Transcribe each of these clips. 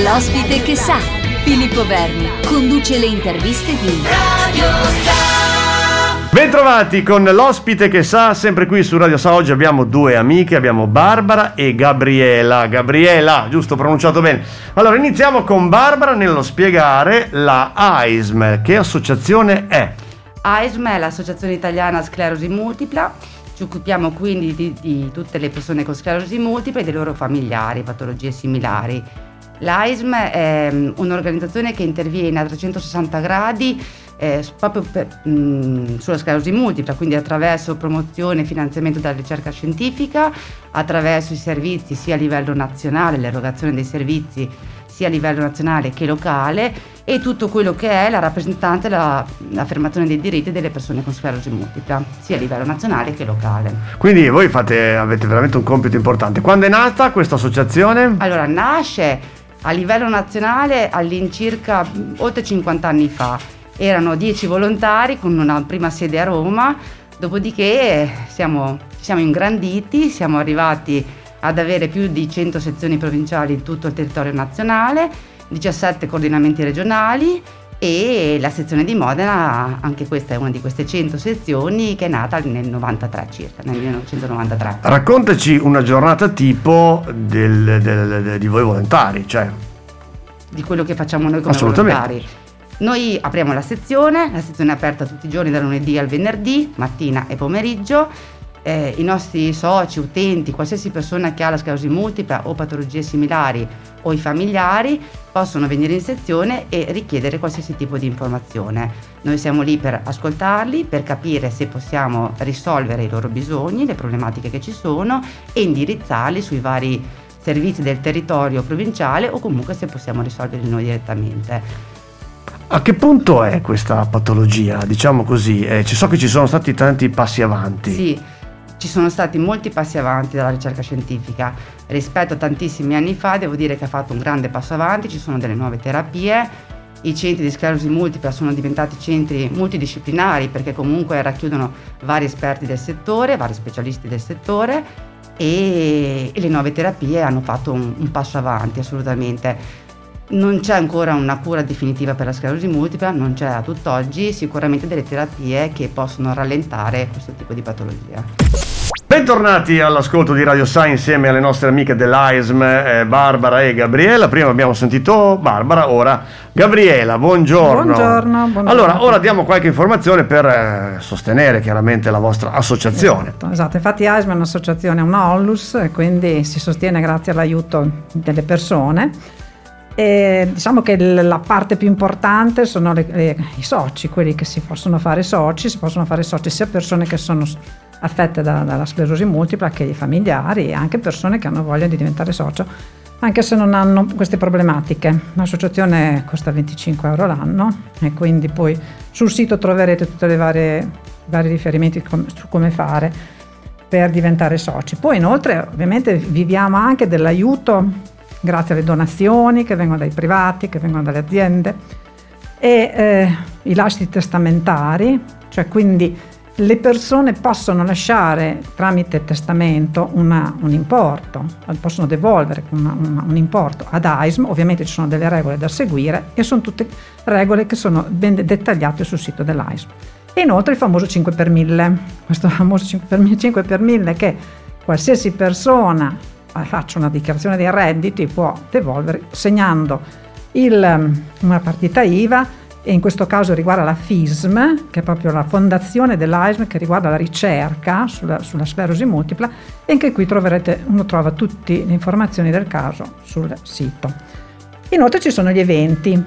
L'ospite che sa, Filippo Verni, conduce le interviste di Radio Sa. Bentrovati con l'ospite che sa, sempre qui su Radio Sa. Oggi abbiamo due amiche, abbiamo Barbara e Gabriela. Gabriela, giusto pronunciato bene. Allora iniziamo con Barbara nello spiegare la AISM. Che associazione è? AISM è l'Associazione Italiana Sclerosi Multipla ci occupiamo quindi di, di, tutte le persone con sclerosi multipla e dei loro familiari, patologie similari. L'AISM è mm, un'organizzazione che interviene a 360 gradi eh, proprio per, mh, mm, sulla sclerosi multipla, quindi attraverso promozione e finanziamento della ricerca scientifica, attraverso i servizi sia a livello nazionale, l'erogazione dei servizi sia a livello nazionale che locale e tutto quello che è la rappresentanza e la, l'affermazione dei diritti delle persone con sclerosi multipla, sia a livello nazionale che locale. Quindi voi fate, avete veramente un compito importante. Quando è nata questa associazione? Allora, nasce a livello nazionale all'incirca oltre 50 anni fa. Erano 10 volontari con una prima sede a Roma, dopodiché siamo, siamo ingranditi, siamo arrivati ad avere più di 100 sezioni provinciali in tutto il territorio nazionale 17 coordinamenti regionali e la sezione di Modena, anche questa è una di queste 100 sezioni che è nata nel 93 circa, nel 1993. Raccontaci una giornata tipo del, del, del, di voi volontari, cioè. Di quello che facciamo noi come volontari. Noi apriamo la sezione, la sezione è aperta tutti i giorni da lunedì al venerdì, mattina e pomeriggio eh, i nostri soci, utenti, qualsiasi persona che ha la sclerosi multipla o patologie similari o i familiari possono venire in sezione e richiedere qualsiasi tipo di informazione. Noi siamo lì per ascoltarli, per capire se possiamo risolvere i loro bisogni, le problematiche che ci sono e indirizzarli sui vari servizi del territorio provinciale o comunque se possiamo risolverli noi direttamente. A che punto è questa patologia? Diciamo così, eh, so che ci sono stati tanti passi avanti. Sì, ci sono stati molti passi avanti dalla ricerca scientifica. Rispetto a tantissimi anni fa devo dire che ha fatto un grande passo avanti, ci sono delle nuove terapie, i centri di sclerosi multipla sono diventati centri multidisciplinari perché comunque racchiudono vari esperti del settore, vari specialisti del settore e, le nuove terapie hanno fatto un, un passo avanti assolutamente. Non c'è ancora una cura definitiva per la sclerosi multipla, non c'è a tutt'oggi, sicuramente delle terapie che possono rallentare questo tipo di patologia. Bentornati all'ascolto di Radio Sai insieme alle nostre amiche dell'AISM, eh, Barbara e Gabriela. Prima abbiamo sentito Barbara, ora Gabriela. Buongiorno. Buongiorno. buongiorno. Allora, ora diamo qualche informazione per eh, sostenere chiaramente la vostra associazione. Esatto, esatto. infatti AISM è un'associazione, una ONLUS, e quindi si sostiene grazie all'aiuto delle persone. E diciamo che la parte più importante sono le, le, i soci, quelli che si possono fare soci, si possono fare soci sia persone che sono affette da, dalla sclerosi multipla che i familiari e anche persone che hanno voglia di diventare socio, anche se non hanno queste problematiche. L'associazione costa 25 euro l'anno e quindi poi sul sito troverete tutti i vari riferimenti su come fare per diventare soci. Poi inoltre ovviamente viviamo anche dell'aiuto grazie alle donazioni che vengono dai privati, che vengono dalle aziende e eh, i lasciti testamentari, cioè quindi le persone possono lasciare tramite testamento una, un importo, possono devolvere una, una, un importo ad AISM, ovviamente ci sono delle regole da seguire e sono tutte regole che sono ben dettagliate sul sito dell'AISM. E inoltre il famoso 5 per 1000, questo famoso 5 per 1000, 5 per 1000 che qualsiasi persona faccia una dichiarazione dei redditi può devolvere segnando il, una partita IVA e in questo caso riguarda la FISM, che è proprio la fondazione dell'AISM che riguarda la ricerca sulla, sulla sclerosi multipla e anche qui troverete, uno trova tutte le informazioni del caso sul sito. Inoltre ci sono gli eventi,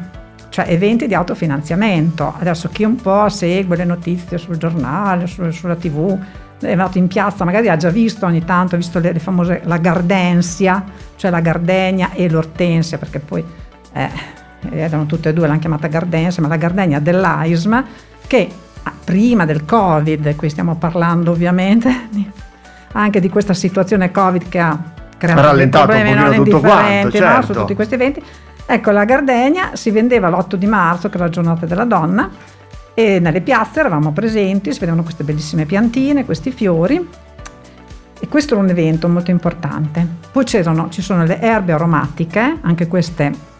cioè eventi di autofinanziamento. Adesso chi un po' segue le notizie sul giornale, su, sulla tv, è andato in piazza, magari ha già visto ogni tanto, ha visto le, le famose, la gardensia, cioè la gardenia e l'ortensia, perché poi... Eh, erano tutte e due, l'hanno chiamata gardenia, ma la gardenia dell'AISM che ah, prima del Covid, qui stiamo parlando ovviamente anche di questa situazione Covid che ha creato dei problemi non indifferenti certo. no, su tutti questi eventi. Ecco, la gardenia si vendeva l'8 di marzo, che è la giornata della donna, e nelle piazze eravamo presenti, si vedevano queste bellissime piantine, questi fiori. E questo era un evento molto importante. Poi ci sono le erbe aromatiche, anche queste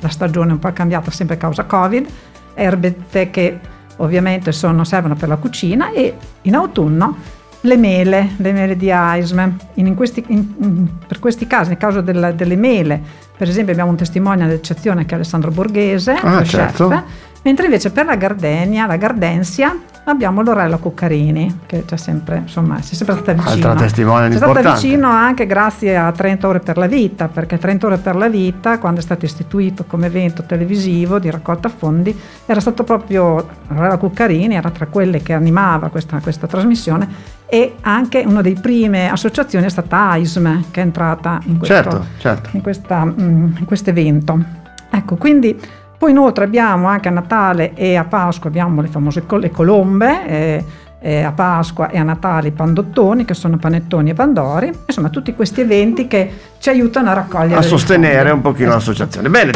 la stagione un po' cambiata sempre a causa Covid, erbette che ovviamente sono, servono per la cucina e in autunno le mele, le mele di Aism. In questi, in, per questi casi, nel caso della, delle mele, per esempio abbiamo un testimone d'eccezione che è Alessandro Borghese, ah, certo. chef, mentre invece per la gardenia, la gardensia, abbiamo Lorella Cuccarini, che c'è sempre, insomma, si è sempre stata vicino. Altra testimone È stata vicino anche grazie a 30 ore per la vita, perché 30 ore per la vita, quando è stato istituito come evento televisivo di raccolta fondi, era stato proprio Lorella Cuccarini, era tra quelle che animava questa, questa trasmissione e anche una delle prime associazioni è stata AISM, che è entrata in questo certo, certo. in, questa, mm, in questo evento. Ecco, quindi poi inoltre abbiamo anche a Natale e a Pasqua abbiamo le famose le colombe, eh, eh, a Pasqua e a Natale i pandottoni che sono panettoni e pandori, insomma tutti questi eventi che ci aiutano a raccogliere. A sostenere un pochino esatto. l'associazione. Bene,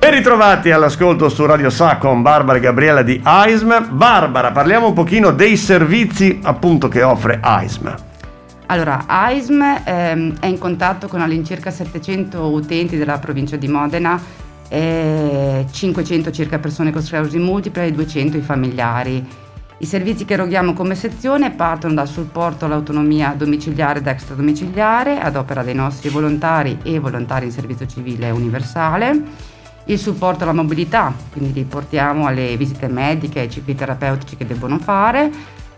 ben ritrovati all'ascolto su Radio Sa con Barbara e Gabriella di AISM. Barbara, parliamo un pochino dei servizi appunto che offre AISM. Allora, AISM ehm, è in contatto con all'incirca 700 utenti della provincia di Modena eh, 500 circa persone con sclerosi multipla e 200 i familiari. I servizi che eroghiamo come sezione partono dal supporto all'autonomia domiciliare ed extradomiciliare ad opera dei nostri volontari e volontari in servizio civile universale, il supporto alla mobilità, quindi li portiamo alle visite mediche e ai cicli terapeutici che debbono fare,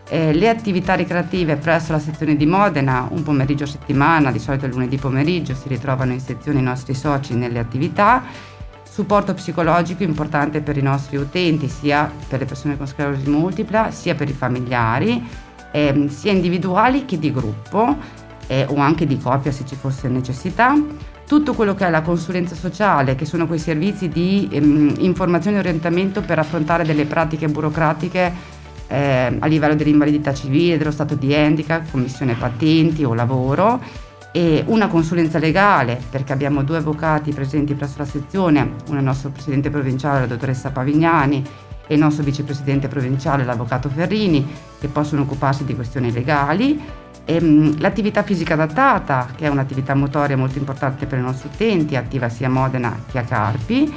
eh, le attività ricreative presso la sezione di Modena, un pomeriggio a settimana, di solito il lunedì pomeriggio si ritrovano in sezione i nostri soci nelle attività supporto psicologico importante per i nostri utenti, sia per le persone con sclerosi multipla, sia per i familiari, eh, sia individuali che di gruppo eh, o anche di coppia se ci fosse necessità. Tutto quello che è la consulenza sociale, che sono quei servizi di ehm, informazione e orientamento per affrontare delle pratiche burocratiche eh, a livello dell'invalidità civile, dello stato di handicap, commissione patenti o lavoro e una consulenza legale perché abbiamo due avvocati presenti presso la sezione, uno il nostro presidente provinciale, la dottoressa Pavignani, e il nostro vicepresidente provinciale, l'avvocato Ferrini, che possono occuparsi di questioni legali. E, mh, l'attività fisica adattata, che è un'attività motoria molto importante per i nostri utenti, attiva sia a Modena che a Carpi.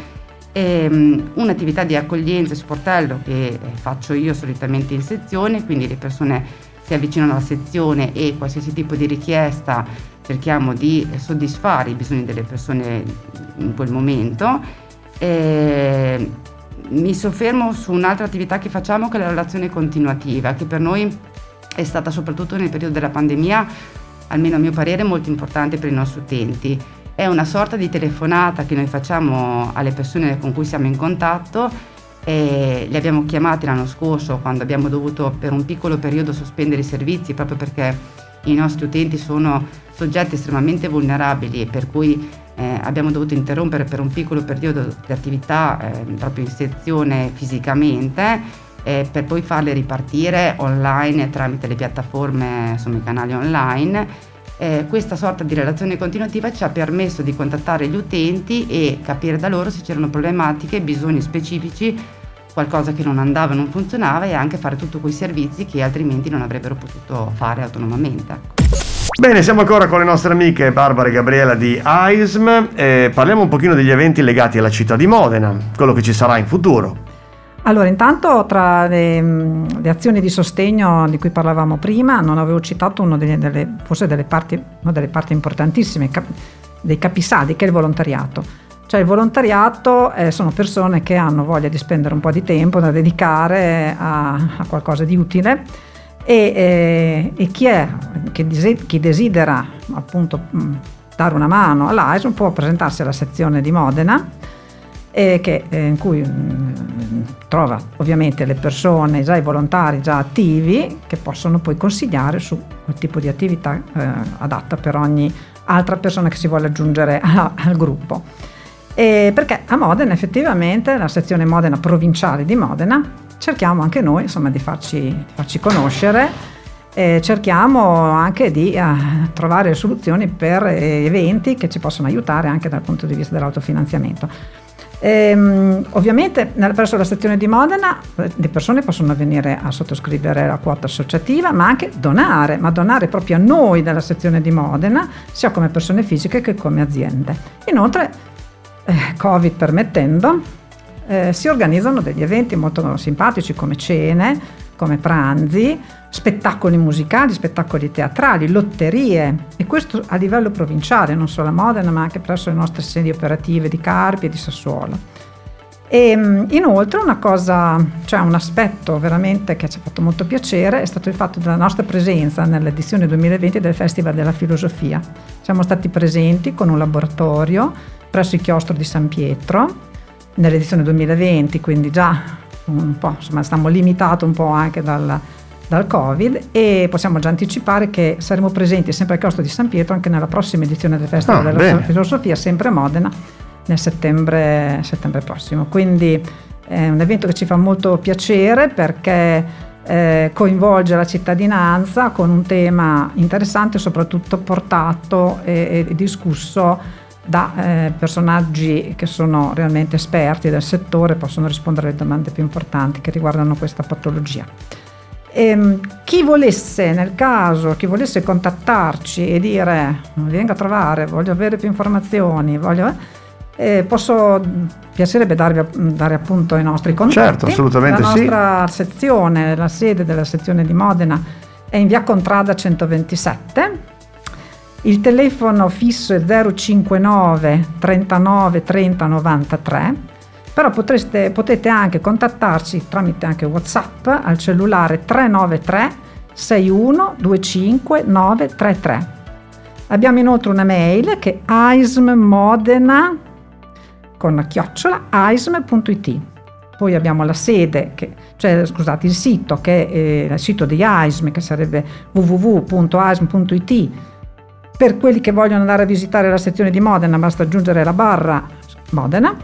E, mh, un'attività di accoglienza e sportello che eh, faccio io solitamente in sezione, quindi le persone si avvicinano alla sezione e qualsiasi tipo di richiesta cerchiamo di soddisfare i bisogni delle persone in quel momento. E mi soffermo su un'altra attività che facciamo che è la relazione continuativa, che per noi è stata soprattutto nel periodo della pandemia, almeno a mio parere, molto importante per i nostri utenti. È una sorta di telefonata che noi facciamo alle persone con cui siamo in contatto e li abbiamo chiamati l'anno scorso quando abbiamo dovuto per un piccolo periodo sospendere i servizi proprio perché i nostri utenti sono soggetti estremamente vulnerabili per cui eh, abbiamo dovuto interrompere per un piccolo periodo le attività eh, proprio in sezione fisicamente eh, per poi farle ripartire online tramite le piattaforme, insomma i canali online. Eh, questa sorta di relazione continuativa ci ha permesso di contattare gli utenti e capire da loro se c'erano problematiche, bisogni specifici, qualcosa che non andava, non funzionava e anche fare tutti quei servizi che altrimenti non avrebbero potuto fare autonomamente. Bene, siamo ancora con le nostre amiche Barbara e Gabriela di AISM e parliamo un pochino degli eventi legati alla città di Modena, quello che ci sarà in futuro. Allora, intanto tra le, le, azioni di sostegno di cui parlavamo prima, non avevo citato delle, delle, forse delle parti, una delle parti importantissime cap, dei capisaldi, che è il volontariato. Cioè il volontariato eh, sono persone che hanno voglia di spendere un po' di tempo da dedicare a, a qualcosa di utile e, eh, e chi, è, che desi- chi desidera appunto mh, dare una mano all'AISM può presentarsi alla sezione di Modena eh, che, eh, in cui mh, trova ovviamente le persone, già i volontari già attivi che possono poi consigliare su quel tipo di attività eh, adatta per ogni altra persona che si vuole aggiungere a, al gruppo. E perché a Modena effettivamente la sezione Modena provinciale di Modena cerchiamo anche noi insomma, di, farci, di farci conoscere e cerchiamo anche di uh, trovare soluzioni per eh, eventi che ci possono aiutare anche dal punto di vista dell'autofinanziamento. Ehm, ovviamente presso la stazione di Modena le persone possono venire a sottoscrivere la quota associativa ma anche donare, ma donare proprio a noi della sezione di Modena sia come persone fisiche che come aziende. Inoltre eh, Covid permettendo, eh, si organizzano degli eventi molto simpatici come cene, come pranzi, spettacoli musicali, spettacoli teatrali, lotterie e questo a livello provinciale, non solo a Modena ma anche presso le nostre sedi operative di Carpi e di Sassuolo. E mm, inoltre una cosa, cioè un aspetto veramente che ci ha fatto molto piacere è stato il fatto della nostra presenza nell'edizione 2020 del Festival della Filosofia. Siamo stati presenti con un laboratorio presso il chiostro di San Pietro nell'edizione 2020, quindi già insomma, stiamo limitato un po' anche dal, dal Covid e possiamo già anticipare che saremo presenti sempre al chiostro di San Pietro anche nella prossima edizione del Festival ah, della bene. Filosofia, sempre a Modena nel settembre, settembre prossimo. Quindi è un evento che ci fa molto piacere perché eh, coinvolge la cittadinanza con un tema interessante, soprattutto portato e, e discusso da eh, personaggi che sono realmente esperti del settore, possono rispondere alle domande più importanti che riguardano questa patologia. E, ehm, chi volesse, nel caso, chi volesse contattarci e dire venga a trovare, voglio avere più informazioni, voglio eh, posso piacerebbe darvi, dare appunto i nostri contatti. Certo, assolutamente la sì. La nostra sezione, la sede della sezione di Modena è in via Contrada 127. Il telefono fisso è 059 39 30 93, però potreste, potete anche contattarci tramite anche WhatsApp al cellulare 393 61 25 933. Abbiamo inoltre una mail che è aismmodena con chiocciola aism.it. Poi abbiamo la sede, che, cioè scusate, il sito che è eh, il sito di AISM, che sarebbe www.aism.it. Per quelli che vogliono andare a visitare la sezione di Modena basta aggiungere la barra Modena.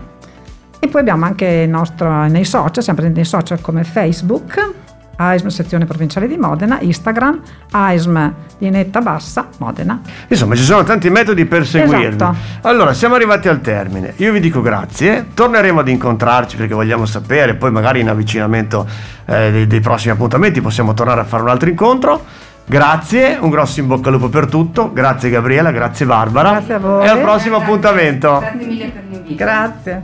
E poi abbiamo anche nostro, nei social, sempre nei social come Facebook, AISM sezione provinciale di Modena, Instagram, AISM Linetta Bassa, Modena. Insomma, ci sono tanti metodi per seguirvi. Esatto. Allora, siamo arrivati al termine. Io vi dico grazie, torneremo ad incontrarci perché vogliamo sapere, poi magari in avvicinamento eh, dei, dei prossimi appuntamenti possiamo tornare a fare un altro incontro. Grazie, un grosso in bocca al lupo per tutto. Grazie Gabriela, grazie Barbara. Grazie a voi. E al prossimo grazie. appuntamento. Grazie mille per l'invito. Grazie.